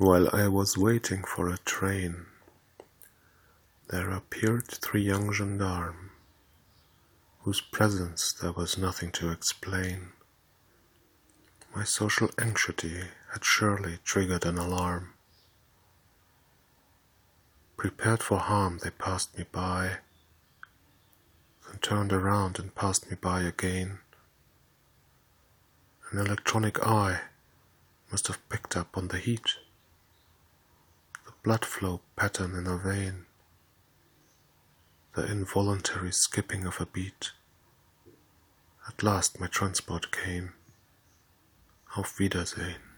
While I was waiting for a train, there appeared three young gendarmes, whose presence there was nothing to explain. My social anxiety had surely triggered an alarm. Prepared for harm, they passed me by, then turned around and passed me by again. An electronic eye must have picked up on the heat, blood flow pattern in a vein, the involuntary skipping of a beat. At last my transport came. Auf Wiedersehen.